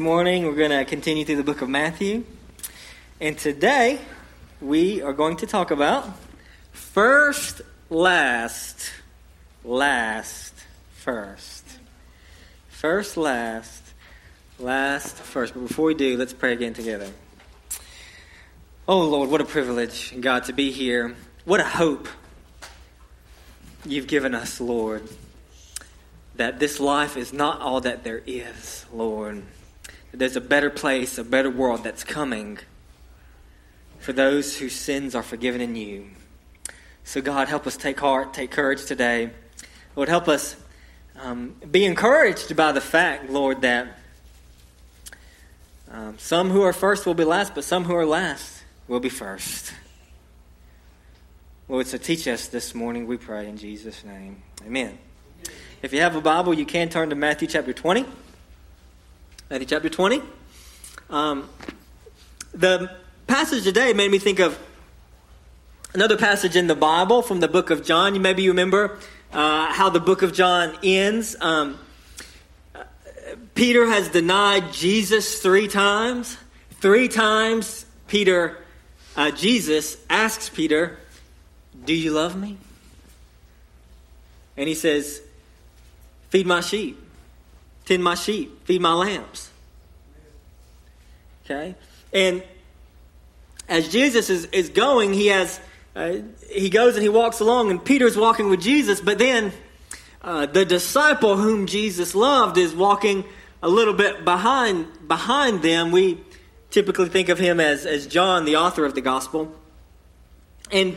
Morning we're going to continue through the book of Matthew. And today we are going to talk about first, last, last, first. First, last, last, first. But before we do, let's pray again together. Oh Lord, what a privilege, God, to be here. What a hope you've given us, Lord, that this life is not all that there is, Lord there's a better place, a better world that's coming for those whose sins are forgiven in you. So, God, help us take heart, take courage today. Lord, help us um, be encouraged by the fact, Lord, that um, some who are first will be last, but some who are last will be first. Lord, so teach us this morning, we pray in Jesus' name. Amen. If you have a Bible, you can turn to Matthew chapter 20. Matthew chapter 20. Um, the passage today made me think of another passage in the Bible from the book of John. You maybe you remember uh, how the book of John ends. Um, Peter has denied Jesus three times. Three times, Peter, uh, Jesus asks Peter, "Do you love me?" And he says, "Feed my sheep." tend my sheep, feed my lambs. Okay? And as Jesus is, is going, he has uh, he goes and he walks along, and Peter's walking with Jesus, but then uh, the disciple whom Jesus loved is walking a little bit behind behind them. We typically think of him as, as John, the author of the gospel. And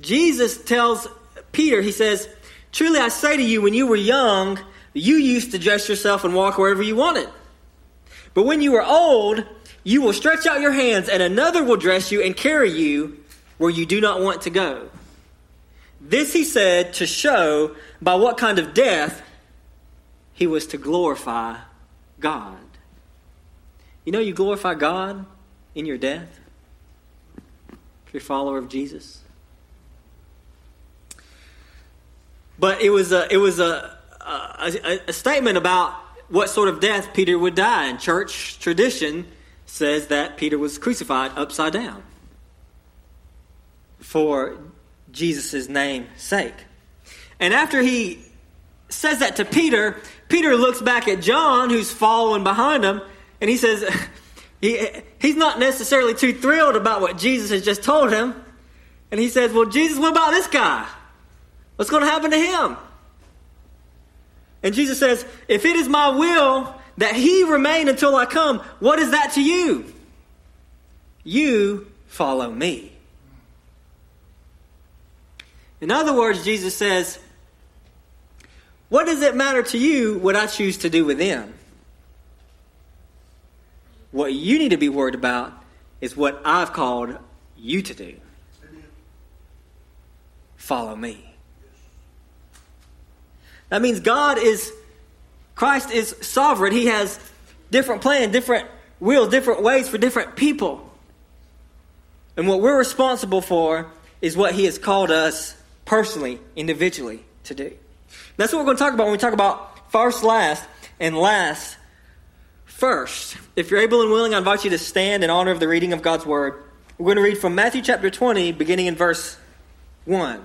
Jesus tells Peter, he says, Truly I say to you, when you were young, you used to dress yourself and walk wherever you wanted. But when you were old, you will stretch out your hands, and another will dress you and carry you where you do not want to go. This he said to show by what kind of death he was to glorify God. You know, you glorify God in your death if you're a follower of Jesus. But it was a, it was a, a, a, statement about what sort of death Peter would die. And church tradition says that Peter was crucified upside down for Jesus' name's sake. And after he says that to Peter, Peter looks back at John, who's following behind him, and he says, he, he's not necessarily too thrilled about what Jesus has just told him. And he says, Well, Jesus, what about this guy? What's going to happen to him? And Jesus says, If it is my will that he remain until I come, what is that to you? You follow me. In other words, Jesus says, What does it matter to you what I choose to do with them? What you need to be worried about is what I've called you to do. Follow me. That means God is, Christ is sovereign. He has different plans, different wills, different ways for different people. And what we're responsible for is what He has called us personally, individually to do. That's what we're going to talk about when we talk about first, last, and last, first. If you're able and willing, I invite you to stand in honor of the reading of God's Word. We're going to read from Matthew chapter 20, beginning in verse 1.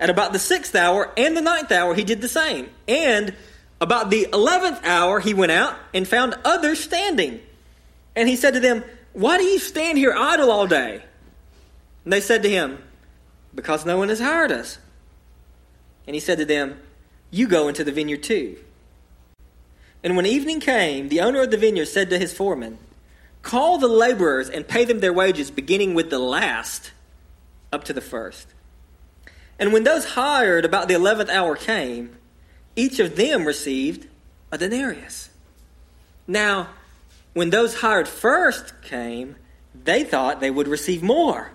at about the sixth hour and the ninth hour, he did the same. And about the eleventh hour, he went out and found others standing. And he said to them, Why do you stand here idle all day? And they said to him, Because no one has hired us. And he said to them, You go into the vineyard too. And when evening came, the owner of the vineyard said to his foreman, Call the laborers and pay them their wages, beginning with the last up to the first. And when those hired about the eleventh hour came, each of them received a denarius. Now, When those hired first came, they thought they would receive more.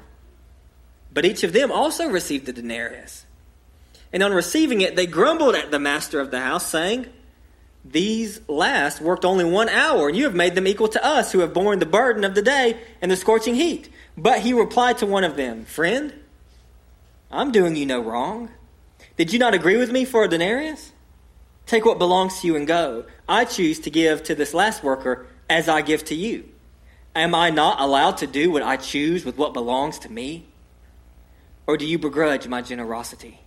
But each of them also received a denarius. And on receiving it, they grumbled at the master of the house, saying, These last worked only one hour, and you have made them equal to us who have borne the burden of the day and the scorching heat. But he replied to one of them, Friend, I'm doing you no wrong. Did you not agree with me for a denarius? Take what belongs to you and go. I choose to give to this last worker as I give to you. Am I not allowed to do what I choose with what belongs to me? Or do you begrudge my generosity?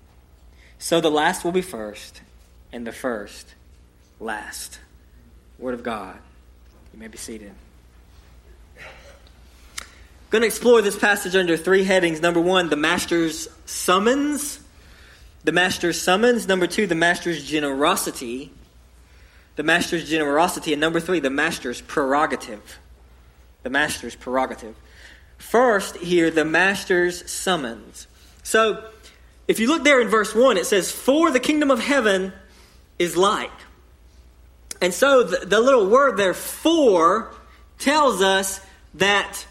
So the last will be first, and the first last. Word of God. You may be seated. Going to explore this passage under three headings. Number one, the master's summons. The master's summons. Number two, the master's generosity. The master's generosity. And number three, the master's prerogative. The master's prerogative. First, here, the master's summons. So, if you look there in verse 1, it says, For the kingdom of heaven is like. And so the, the little word there, for, tells us that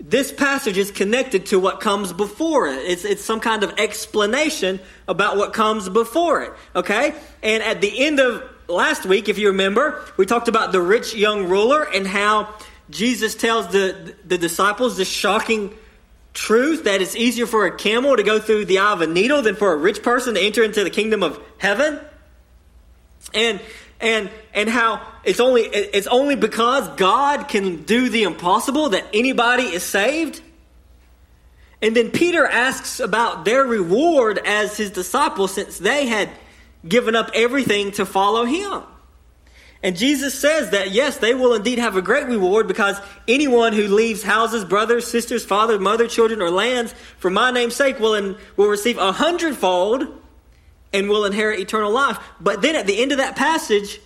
this passage is connected to what comes before it. It's, it's some kind of explanation about what comes before it. Okay? And at the end of last week, if you remember, we talked about the rich young ruler and how Jesus tells the, the disciples this shocking truth that it's easier for a camel to go through the eye of a needle than for a rich person to enter into the kingdom of heaven. And and and how it's only it's only because God can do the impossible that anybody is saved. And then Peter asks about their reward as his disciples since they had given up everything to follow him. And Jesus says that, yes, they will indeed have a great reward because anyone who leaves houses, brothers, sisters, father, mother, children, or lands for my name's sake will, in, will receive a hundredfold and will inherit eternal life. But then at the end of that passage,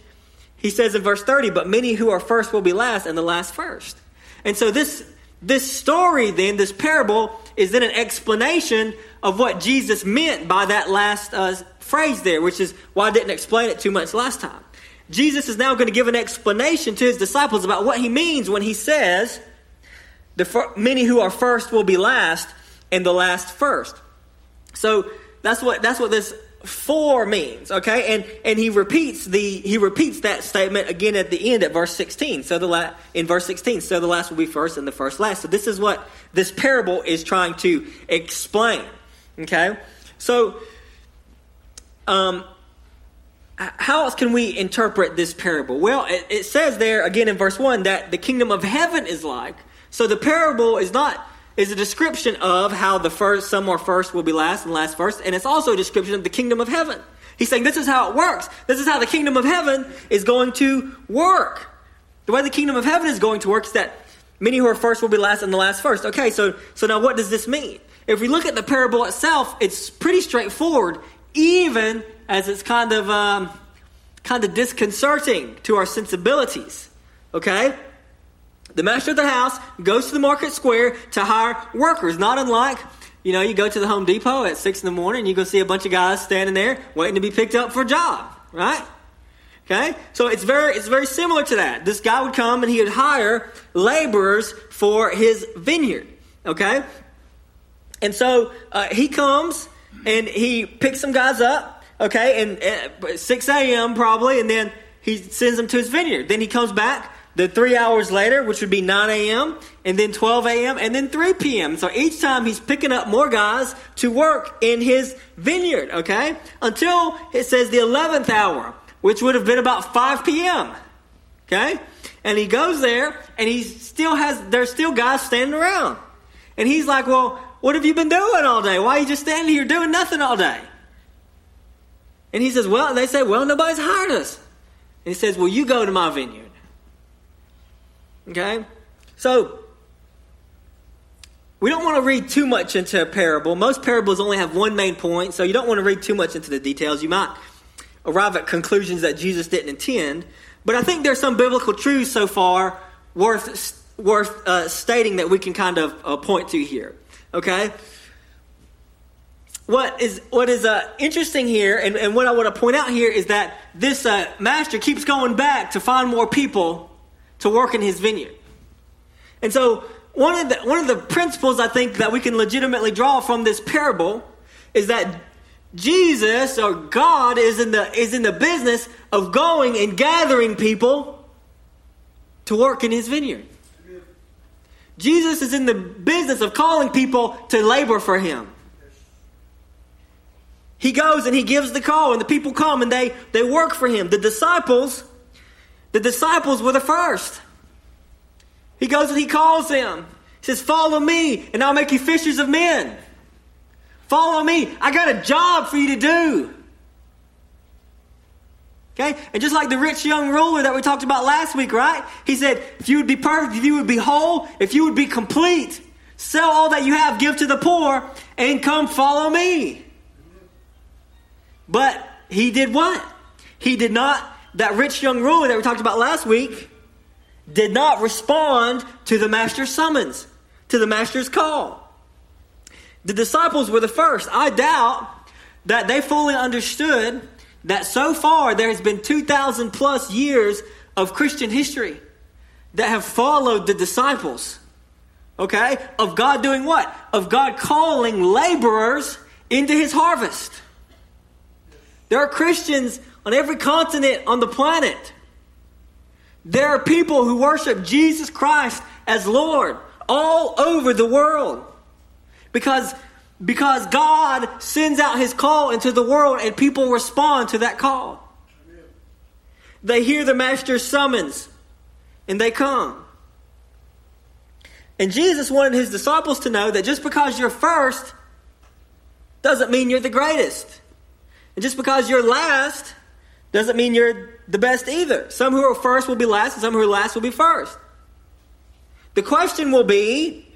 he says in verse 30, but many who are first will be last and the last first. And so this, this story then, this parable, is then an explanation of what Jesus meant by that last uh, phrase there, which is why I didn't explain it too much last time. Jesus is now going to give an explanation to his disciples about what he means when he says, the fir- many who are first will be last, and the last first. So that's what that's what this for means. Okay, and and he repeats the he repeats that statement again at the end at verse sixteen. So the la- in verse sixteen, so the last will be first, and the first last. So this is what this parable is trying to explain. Okay, so um, how else can we interpret this parable? Well, it, it, says there again in verse 1 that the kingdom of heaven is like. So the parable is not is a description of how the first some are first will be last and last first, and it's also a description of the kingdom of heaven. He's saying this is how it works. This is how the kingdom of heaven is going to work. The way the kingdom of heaven is going to work is that many who are first will be last and the last first. Okay, so so now what does this mean? If we look at the parable itself, it's pretty straightforward, even as it's kind of um, kind of disconcerting to our sensibilities. Okay? The master of the house goes to the market square to hire workers, not unlike, you know, you go to the Home Depot at 6 in the morning, you go see a bunch of guys standing there waiting to be picked up for a job, right? Okay? So it's very it's very similar to that. This guy would come and he would hire laborers for his vineyard. Okay? And so uh, he comes and he picks some guys up Okay, and uh, 6 a.m. probably, and then he sends them to his vineyard. Then he comes back the three hours later, which would be 9 a.m., and then 12 a.m., and then 3 p.m. So each time he's picking up more guys to work in his vineyard, okay? Until it says the 11th hour, which would have been about 5 p.m., okay? And he goes there, and he still has, there's still guys standing around. And he's like, well, what have you been doing all day? Why are you just standing here doing nothing all day? And he says, Well, and they say, Well, nobody's hired us. And he says, Well, you go to my vineyard. Okay? So, we don't want to read too much into a parable. Most parables only have one main point, so you don't want to read too much into the details. You might arrive at conclusions that Jesus didn't intend. But I think there's some biblical truths so far worth worth uh, stating that we can kind of uh, point to here. Okay? what is what is uh, interesting here, and, and what I want to point out here is that this uh, master keeps going back to find more people to work in his vineyard. And so, one of the, one of the principles I think that we can legitimately draw from this parable is that Jesus or God is in the, is in the business of going and gathering people to work in his vineyard. Jesus is in the business of calling people to labor for him. He goes and he gives the call, and the people come and they, they work for him. The disciples, the disciples were the first. He goes and he calls them. He says, Follow me, and I'll make you fishers of men. Follow me. I got a job for you to do. Okay? And just like the rich young ruler that we talked about last week, right? He said, if you would be perfect, if you would be whole, if you would be complete, sell all that you have, give to the poor, and come follow me. But he did what? He did not, that rich young ruler that we talked about last week, did not respond to the master's summons to the master's call. The disciples were the first. I doubt that they fully understood that so far there has been 2,000 plus years of Christian history that have followed the disciples. Okay? Of God doing what? Of God calling laborers into his harvest. There are Christians on every continent on the planet. There are people who worship Jesus Christ as Lord all over the world. Because, because God sends out his call into the world and people respond to that call. They hear the master's summons and they come. And Jesus wanted his disciples to know that just because you're first doesn't mean you're the greatest. And just because you're last doesn't mean you're the best either. Some who are first will be last, and some who are last will be first. The question will be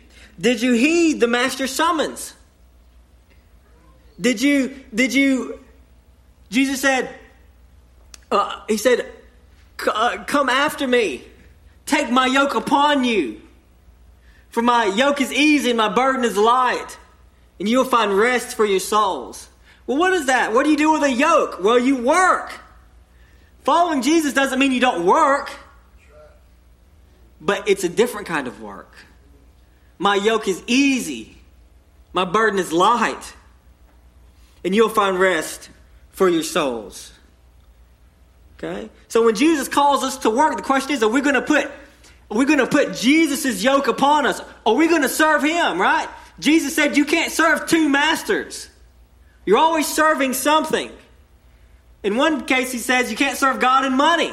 Did you heed the master's summons? Did you, did you, Jesus said, uh, He said, uh, Come after me, take my yoke upon you. For my yoke is easy and my burden is light, and you'll find rest for your souls. Well, what is that? What do you do with a yoke? Well, you work. Following Jesus doesn't mean you don't work. But it's a different kind of work. My yoke is easy, my burden is light, and you'll find rest for your souls. Okay? So when Jesus calls us to work, the question is, are we going to put are we going to put Jesus' yoke upon us? Are we going to serve him, right? Jesus said you can't serve two masters. You're always serving something. In one case, he says you can't serve God and money.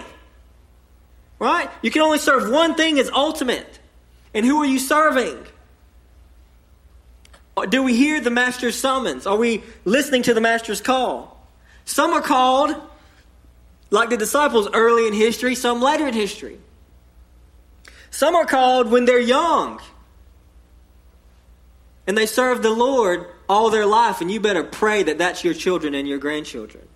Right? You can only serve one thing as ultimate. And who are you serving? Do we hear the master's summons? Are we listening to the master's call? Some are called, like the disciples early in history, some later in history. Some are called when they're young. And they serve the Lord all their life, and you better pray that that's your children and your grandchildren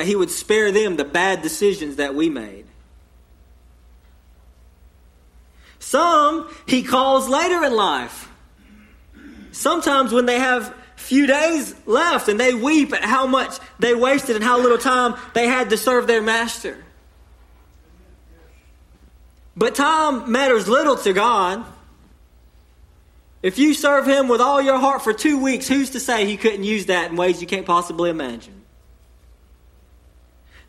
that He would spare them the bad decisions that we made. Some He calls later in life. Sometimes when they have few days left and they weep at how much they wasted and how little time they had to serve their master. But time matters little to God. If you serve Him with all your heart for two weeks, who's to say He couldn't use that in ways you can't possibly imagine?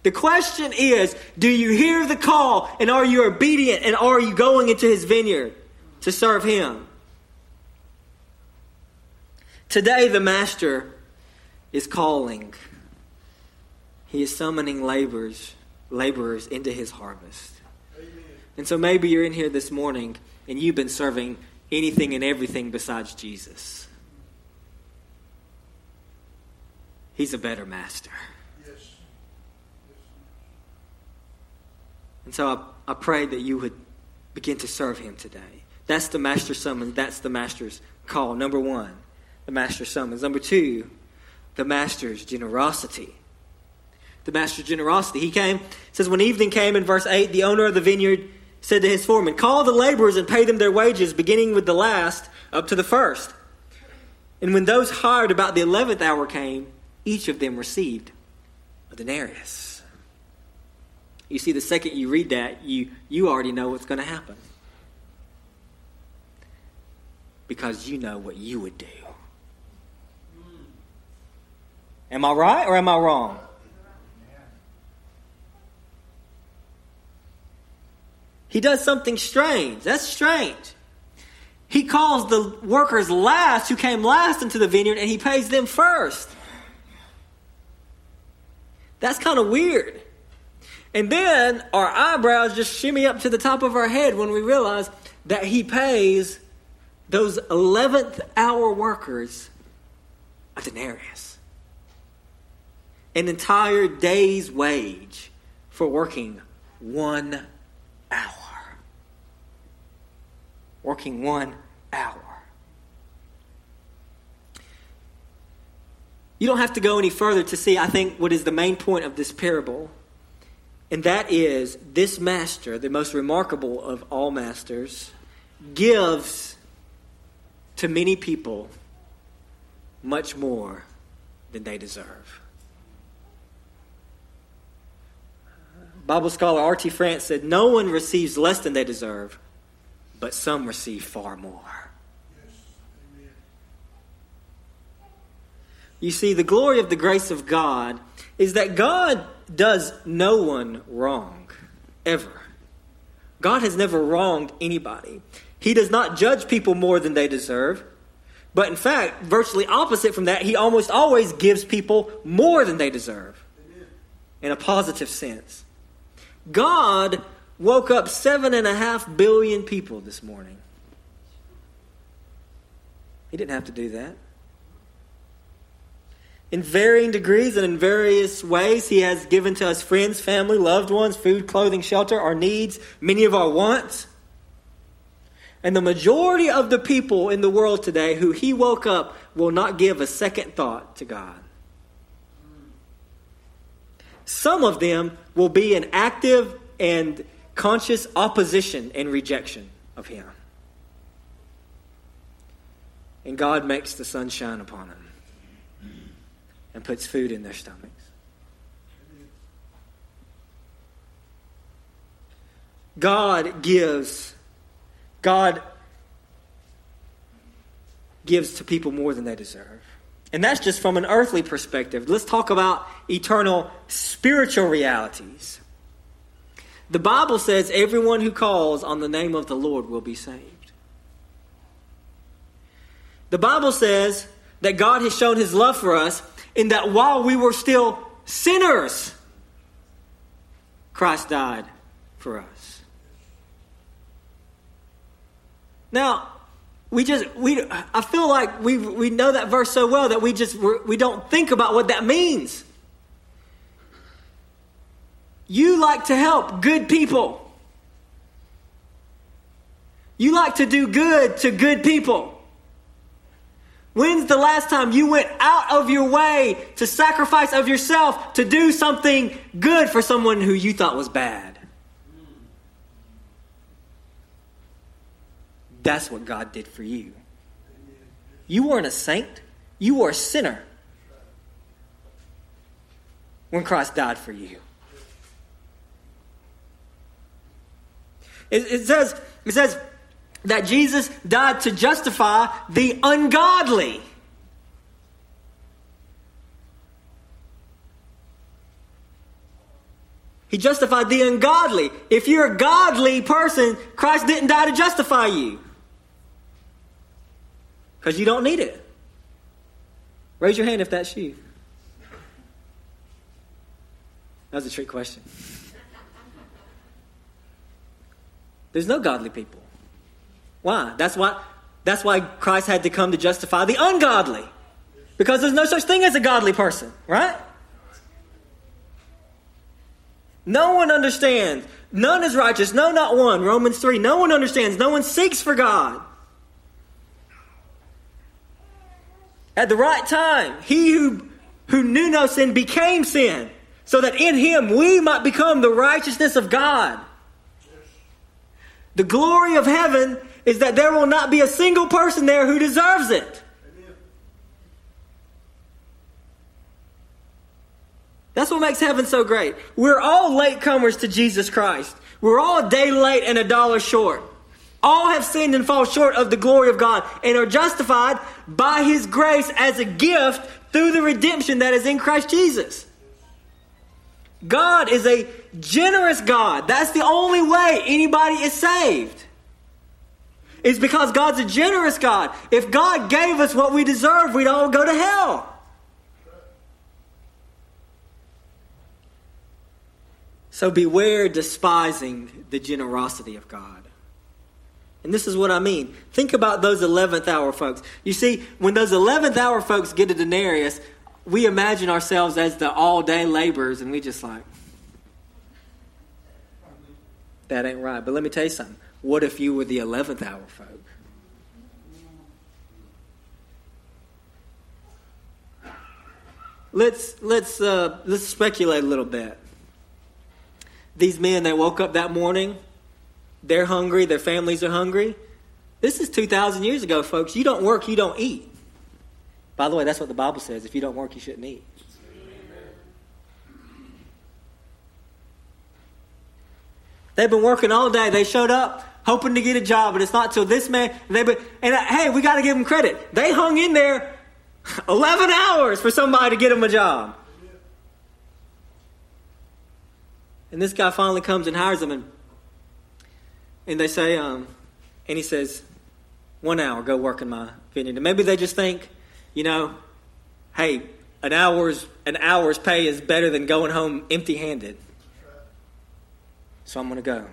The question is do you hear the call and are you obedient and are you going into his vineyard to serve him? Today, the master is calling. He is summoning laborers, laborers into his harvest. Amen. And so maybe you're in here this morning and you've been serving anything and everything besides Jesus. He's a better master. And so I, I pray that you would begin to serve him today. That's the master's summons. That's the master's call. Number one, the master's summons. Number two, the master's generosity. The master's generosity. He came, says, when evening came in verse 8, the owner of the vineyard said to his foreman, Call the laborers and pay them their wages, beginning with the last up to the first. And when those hired about the eleventh hour came, each of them received a denarius. You see, the second you read that, you, you already know what's going to happen. Because you know what you would do. Am I right or am I wrong? He does something strange. That's strange. He calls the workers last who came last into the vineyard and he pays them first. That's kind of weird. And then our eyebrows just shimmy up to the top of our head when we realize that he pays those 11th hour workers a denarius. An entire day's wage for working one hour. Working one hour. You don't have to go any further to see, I think, what is the main point of this parable. And that is this master, the most remarkable of all masters, gives to many people much more than they deserve. Bible scholar R.T. France said, No one receives less than they deserve, but some receive far more. You see, the glory of the grace of God is that God does no one wrong, ever. God has never wronged anybody. He does not judge people more than they deserve. But in fact, virtually opposite from that, he almost always gives people more than they deserve in a positive sense. God woke up seven and a half billion people this morning. He didn't have to do that. In varying degrees and in various ways, He has given to us friends, family, loved ones, food, clothing, shelter, our needs, many of our wants. And the majority of the people in the world today who He woke up will not give a second thought to God. Some of them will be in active and conscious opposition and rejection of Him. And God makes the sun shine upon them and puts food in their stomachs. God gives. God gives to people more than they deserve. And that's just from an earthly perspective. Let's talk about eternal spiritual realities. The Bible says everyone who calls on the name of the Lord will be saved. The Bible says that God has shown his love for us in that while we were still sinners, Christ died for us. Now, we just we I feel like we we know that verse so well that we just we don't think about what that means. You like to help good people. You like to do good to good people. When's the last time you went out of your way to sacrifice of yourself to do something good for someone who you thought was bad? That's what God did for you. You weren't a saint, you were a sinner when Christ died for you. It, it says, it says, that Jesus died to justify the ungodly. He justified the ungodly. If you're a godly person, Christ didn't die to justify you. Because you don't need it. Raise your hand if that's you. That was a trick question. There's no godly people. Why? That's why, that's why Christ had to come to justify the ungodly. Because there's no such thing as a godly person, right? No one understands. None is righteous. No, not one. Romans 3. No one understands. No one seeks for God. At the right time, he who, who knew no sin became sin, so that in him we might become the righteousness of God. The glory of heaven is that there will not be a single person there who deserves it. That's what makes heaven so great. We're all latecomers to Jesus Christ. We're all a day late and a dollar short. All have sinned and fall short of the glory of God and are justified by His grace as a gift through the redemption that is in Christ Jesus. God is a generous God. That's the only way anybody is saved. It's because God's a generous God. If God gave us what we deserve, we'd all go to hell. So beware despising the generosity of God. And this is what I mean. Think about those 11th hour folks. You see, when those 11th hour folks get a denarius, we imagine ourselves as the all day laborers, and we just like, that ain't right. But let me tell you something. What if you were the 11th hour folk? Let's let's uh, let's speculate a little bit. These men that woke up that morning, they're hungry. Their families are hungry. This is two thousand years ago, folks. You don't work, you don't eat. By the way, that's what the Bible says. If you don't work, you shouldn't eat. They've been working all day. They showed up hoping to get a job, but it's not till this man. They been, and uh, hey, we got to give them credit. They hung in there 11 hours for somebody to get them a job. And this guy finally comes and hires them, and and they say, um, and he says, one hour, go work in my vineyard. And maybe they just think, you know, hey, an hour's an hour's pay is better than going home empty-handed. So I'm going to go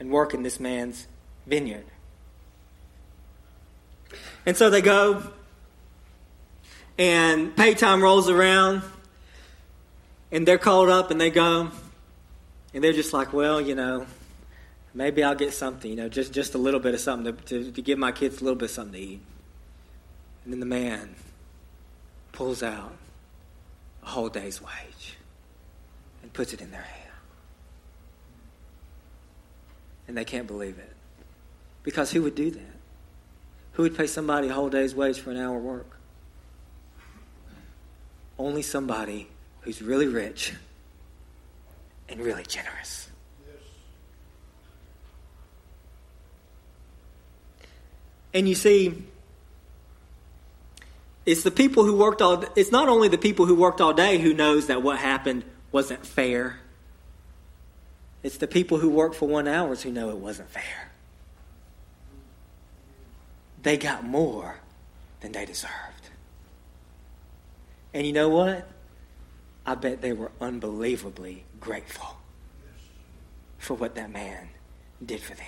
and work in this man's vineyard. And so they go, and pay time rolls around, and they're called up, and they go, and they're just like, well, you know, maybe I'll get something, you know, just, just a little bit of something to, to, to give my kids a little bit of something to eat. And then the man pulls out a whole day's wage and puts it in their hand. And they can't believe it. Because who would do that? Who would pay somebody a whole day's wage for an hour work? Only somebody who's really rich and really generous. And you see, it's the people who worked all it's not only the people who worked all day who knows that what happened wasn't fair. It's the people who work for 1 hours who know it wasn't fair. They got more than they deserved. And you know what? I bet they were unbelievably grateful for what that man did for them.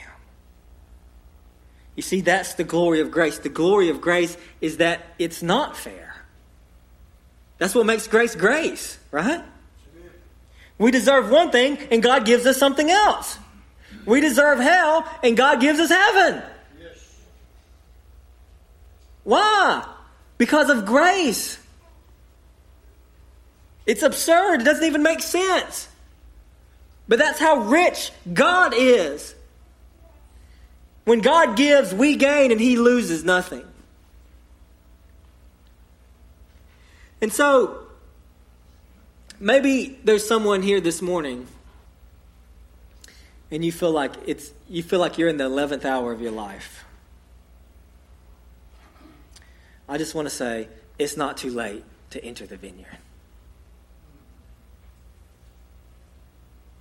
You see, that's the glory of grace. The glory of grace is that it's not fair. That's what makes grace grace, right? We deserve one thing, and God gives us something else. We deserve hell, and God gives us heaven. Why? Because of grace. It's absurd. It doesn't even make sense. But that's how rich God is. When God gives, we gain and He loses nothing. And so, maybe there's someone here this morning and you feel like it's you feel like you're in the 11th hour of your life. I just want to say it's not too late to enter the vineyard.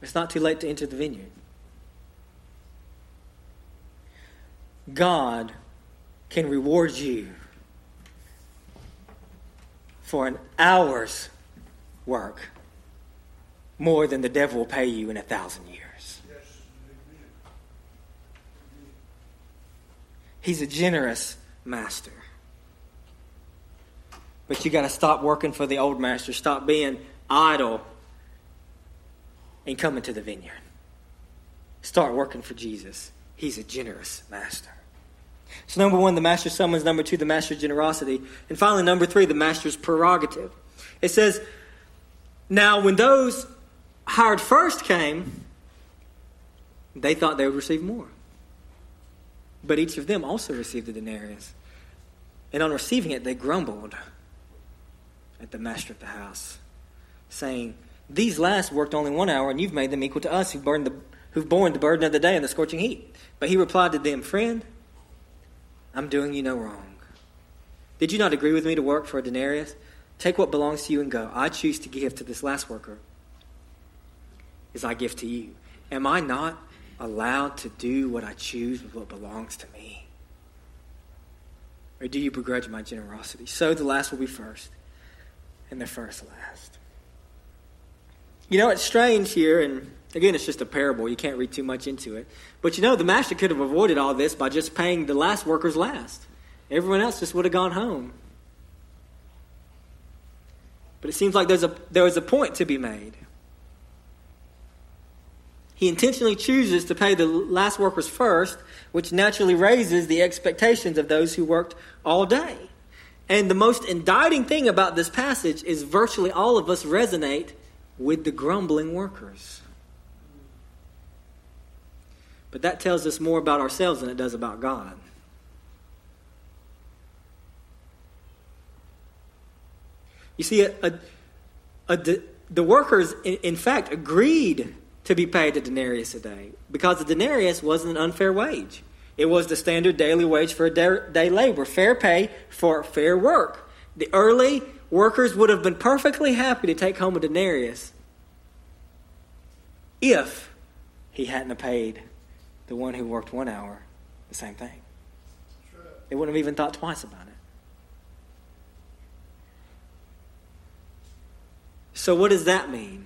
It's not too late to enter the vineyard. God can reward you for an hour's work more than the devil will pay you in a thousand years. He's a generous master. But you got to stop working for the old master, stop being idle, and come into the vineyard. Start working for Jesus. He's a generous master. So, number one, the master summons. Number two, the master's generosity. And finally, number three, the master's prerogative. It says, Now, when those hired first came, they thought they would receive more. But each of them also received a denarius. And on receiving it, they grumbled at the master of the house, saying, These last worked only one hour, and you've made them equal to us who burned the, who've borne the burden of the day in the scorching heat. But he replied to them, Friend, I'm doing you no wrong. Did you not agree with me to work for a denarius? Take what belongs to you and go. I choose to give to this last worker as I give to you. Am I not allowed to do what I choose with what belongs to me? Or do you begrudge my generosity? So the last will be first, and the first last. You know, it's strange here, and again, it's just a parable. You can't read too much into it. But you know, the master could have avoided all this by just paying the last workers last. Everyone else just would have gone home. But it seems like there's a, there was a point to be made. He intentionally chooses to pay the last workers first, which naturally raises the expectations of those who worked all day. And the most indicting thing about this passage is virtually all of us resonate with the grumbling workers. But that tells us more about ourselves than it does about God. You see, a, a, a, the workers, in, in fact, agreed to be paid a denarius a day because the denarius wasn't an unfair wage. It was the standard daily wage for a day labor, fair pay for fair work. The early workers would have been perfectly happy to take home a denarius if he hadn't paid the one who worked one hour the same thing. They wouldn't have even thought twice about it. So, what does that mean?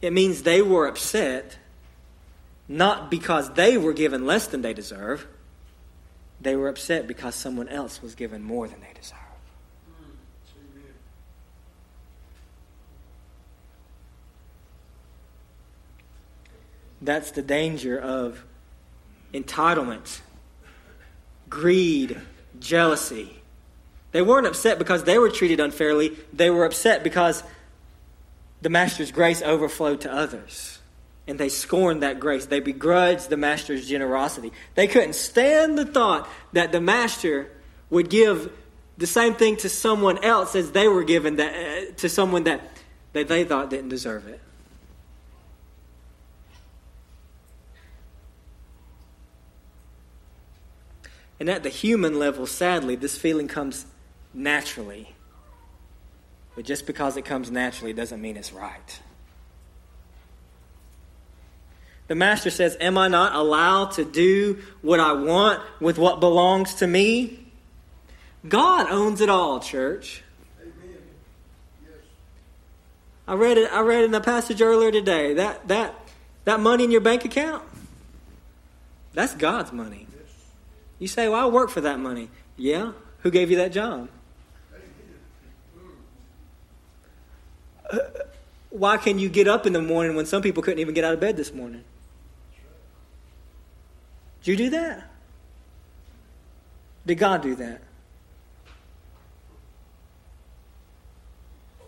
It means they were upset not because they were given less than they deserve, they were upset because someone else was given more than they deserve. That's the danger of entitlement, greed, jealousy. They weren't upset because they were treated unfairly. They were upset because the master's grace overflowed to others. And they scorned that grace. They begrudged the master's generosity. They couldn't stand the thought that the master would give the same thing to someone else as they were given that, uh, to someone that, that they thought didn't deserve it. And at the human level, sadly, this feeling comes naturally. But just because it comes naturally doesn't mean it's right. The master says, Am I not allowed to do what I want with what belongs to me? God owns it all, church. I read it. I read in the passage earlier today. That that that money in your bank account, that's God's money. You say, "Well, I work for that money." Yeah. Who gave you that job? Why can you get up in the morning when some people couldn't even get out of bed this morning? Did you do that? Did God do that?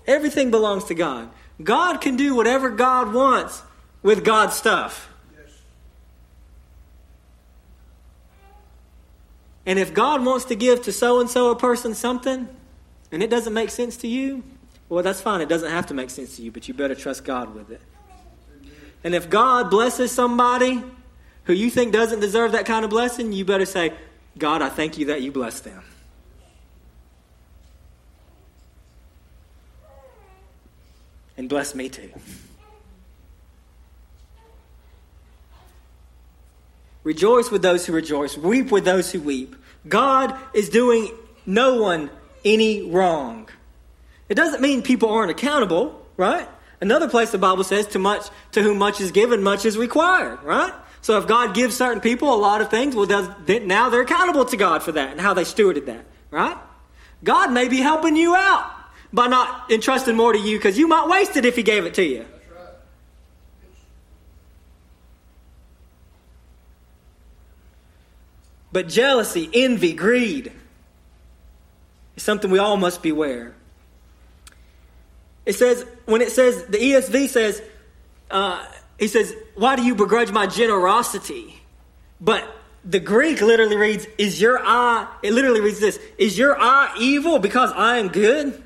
Everything belongs to God. God can do whatever God wants with God's stuff. And if God wants to give to so and so a person something, and it doesn't make sense to you, well, that's fine. It doesn't have to make sense to you, but you better trust God with it. And if God blesses somebody who you think doesn't deserve that kind of blessing, you better say, God, I thank you that you blessed them. And bless me too. Rejoice with those who rejoice, weep with those who weep. God is doing no one any wrong. It doesn't mean people aren't accountable, right? Another place the Bible says, to much to whom much is given, much is required, right? So if God gives certain people a lot of things, well, does, now they're accountable to God for that and how they stewarded that, right? God may be helping you out by not entrusting more to you because you might waste it if He gave it to you. But jealousy, envy, greed is something we all must beware. It says, when it says, the ESV says, uh, he says, Why do you begrudge my generosity? But the Greek literally reads, Is your eye, it literally reads this, Is your eye evil because I am good?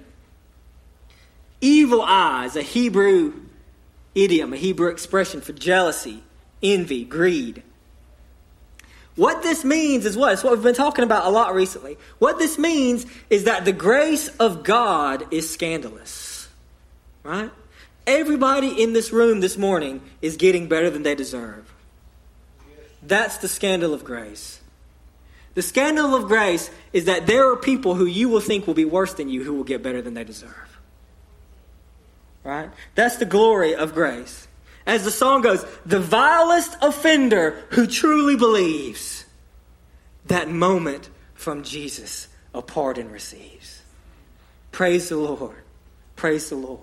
evil eyes, a Hebrew idiom, a Hebrew expression for jealousy, envy, greed. What this means is what? It's what we've been talking about a lot recently. What this means is that the grace of God is scandalous. Right? Everybody in this room this morning is getting better than they deserve. That's the scandal of grace. The scandal of grace is that there are people who you will think will be worse than you who will get better than they deserve. Right? That's the glory of grace. As the song goes, the vilest offender who truly believes that moment from Jesus a pardon receives. Praise the Lord. Praise the Lord.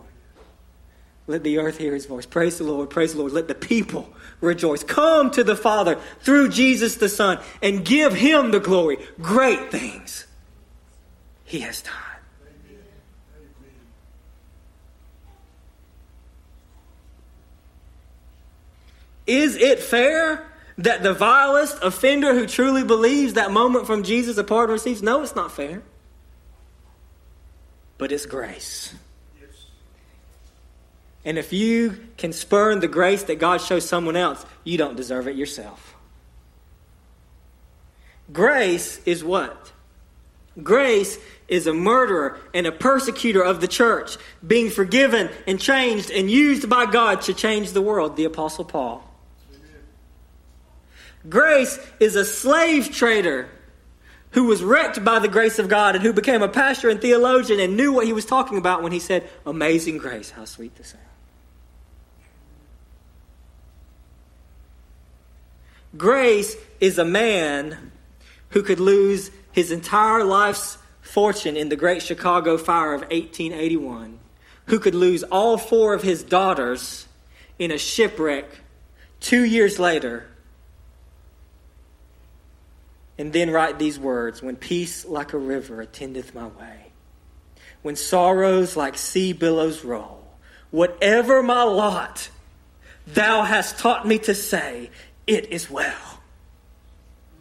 Let the earth hear his voice. Praise the Lord. Praise the Lord. Let the people rejoice. Come to the Father through Jesus the Son and give him the glory. Great things he has done. Is it fair that the vilest offender who truly believes that moment from Jesus a pardon receives? No, it's not fair. But it's grace. And if you can spurn the grace that God shows someone else, you don't deserve it yourself. Grace is what? Grace is a murderer and a persecutor of the church, being forgiven and changed and used by God to change the world, the Apostle Paul. Grace is a slave trader who was wrecked by the grace of God and who became a pastor and theologian and knew what he was talking about when he said, Amazing grace, how sweet the sound. Grace is a man who could lose his entire life's fortune in the Great Chicago Fire of 1881, who could lose all four of his daughters in a shipwreck two years later, and then write these words When peace like a river attendeth my way, when sorrows like sea billows roll, whatever my lot, thou hast taught me to say, It is well.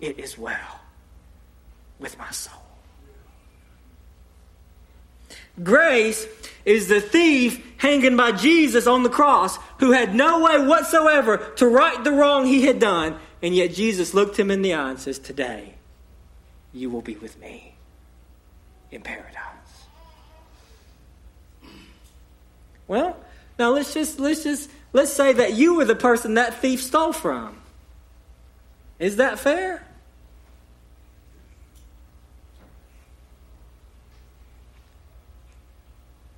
It is well with my soul. Grace is the thief hanging by Jesus on the cross who had no way whatsoever to right the wrong he had done. And yet Jesus looked him in the eye and says, Today you will be with me in paradise. Well, now let's just let's just let's say that you were the person that thief stole from. Is that fair?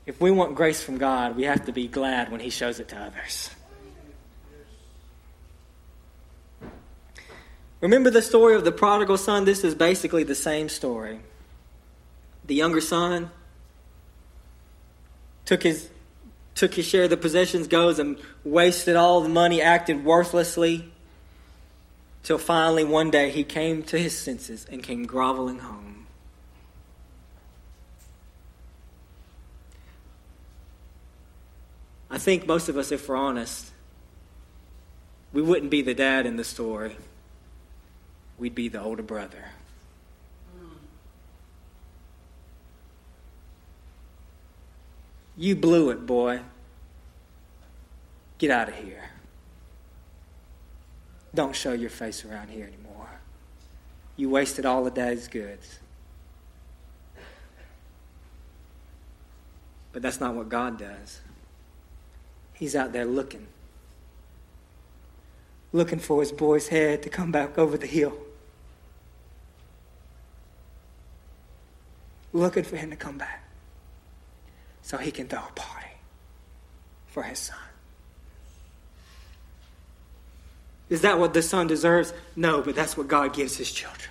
If we want grace from God, we have to be glad when He shows it to others. Remember the story of the prodigal son? This is basically the same story. The younger son took his took his share of the possessions, goes and wasted all the money, acted worthlessly, till finally one day he came to his senses and came groveling home. I think most of us, if we're honest, we wouldn't be the dad in the story. We'd be the older brother. You blew it, boy. Get out of here. Don't show your face around here anymore. You wasted all of dad's goods. But that's not what God does. He's out there looking. Looking for his boy's head to come back over the hill. Looking for him to come back so he can throw a party for his son. Is that what the son deserves? No, but that's what God gives his children.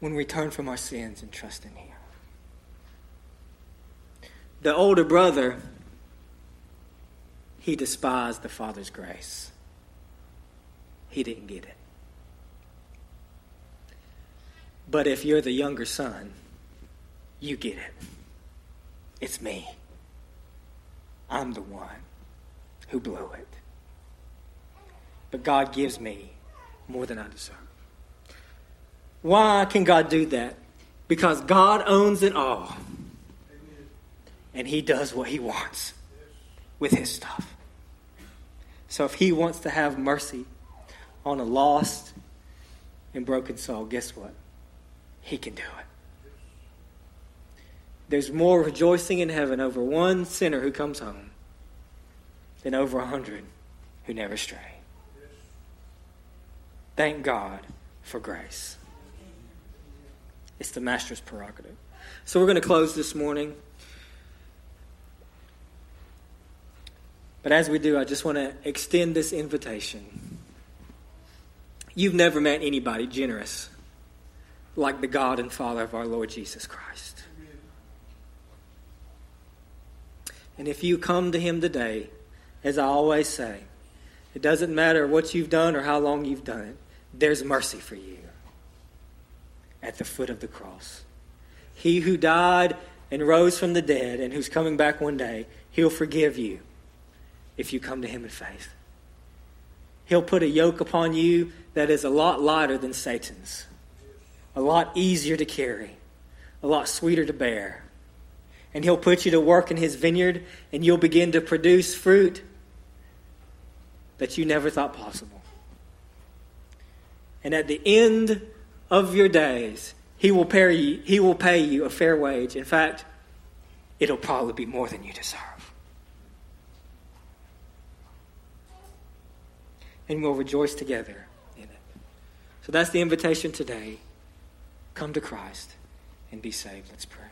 When we turn from our sins and trust in him the older brother, he despised the father's grace. He didn't get it. But if you're the younger son, you get it. It's me. I'm the one who blew it. But God gives me more than I deserve. Why can God do that? Because God owns it all. And He does what He wants with His stuff. So if He wants to have mercy on a lost and broken soul, guess what? He can do it. There's more rejoicing in heaven over one sinner who comes home than over a hundred who never stray. Thank God for grace. It's the master's prerogative. So we're going to close this morning. But as we do, I just want to extend this invitation. You've never met anybody generous like the God and Father of our Lord Jesus Christ. And if you come to Him today, as I always say, it doesn't matter what you've done or how long you've done it, there's mercy for you at the foot of the cross. He who died and rose from the dead and who's coming back one day, he'll forgive you if you come to him in faith. He'll put a yoke upon you that is a lot lighter than Satan's, a lot easier to carry, a lot sweeter to bear. And he'll put you to work in his vineyard, and you'll begin to produce fruit that you never thought possible. And at the end of your days, he will pay you, he will pay you a fair wage. In fact, it'll probably be more than you deserve. And we'll rejoice together in it. So that's the invitation today. Come to Christ and be saved. Let's pray.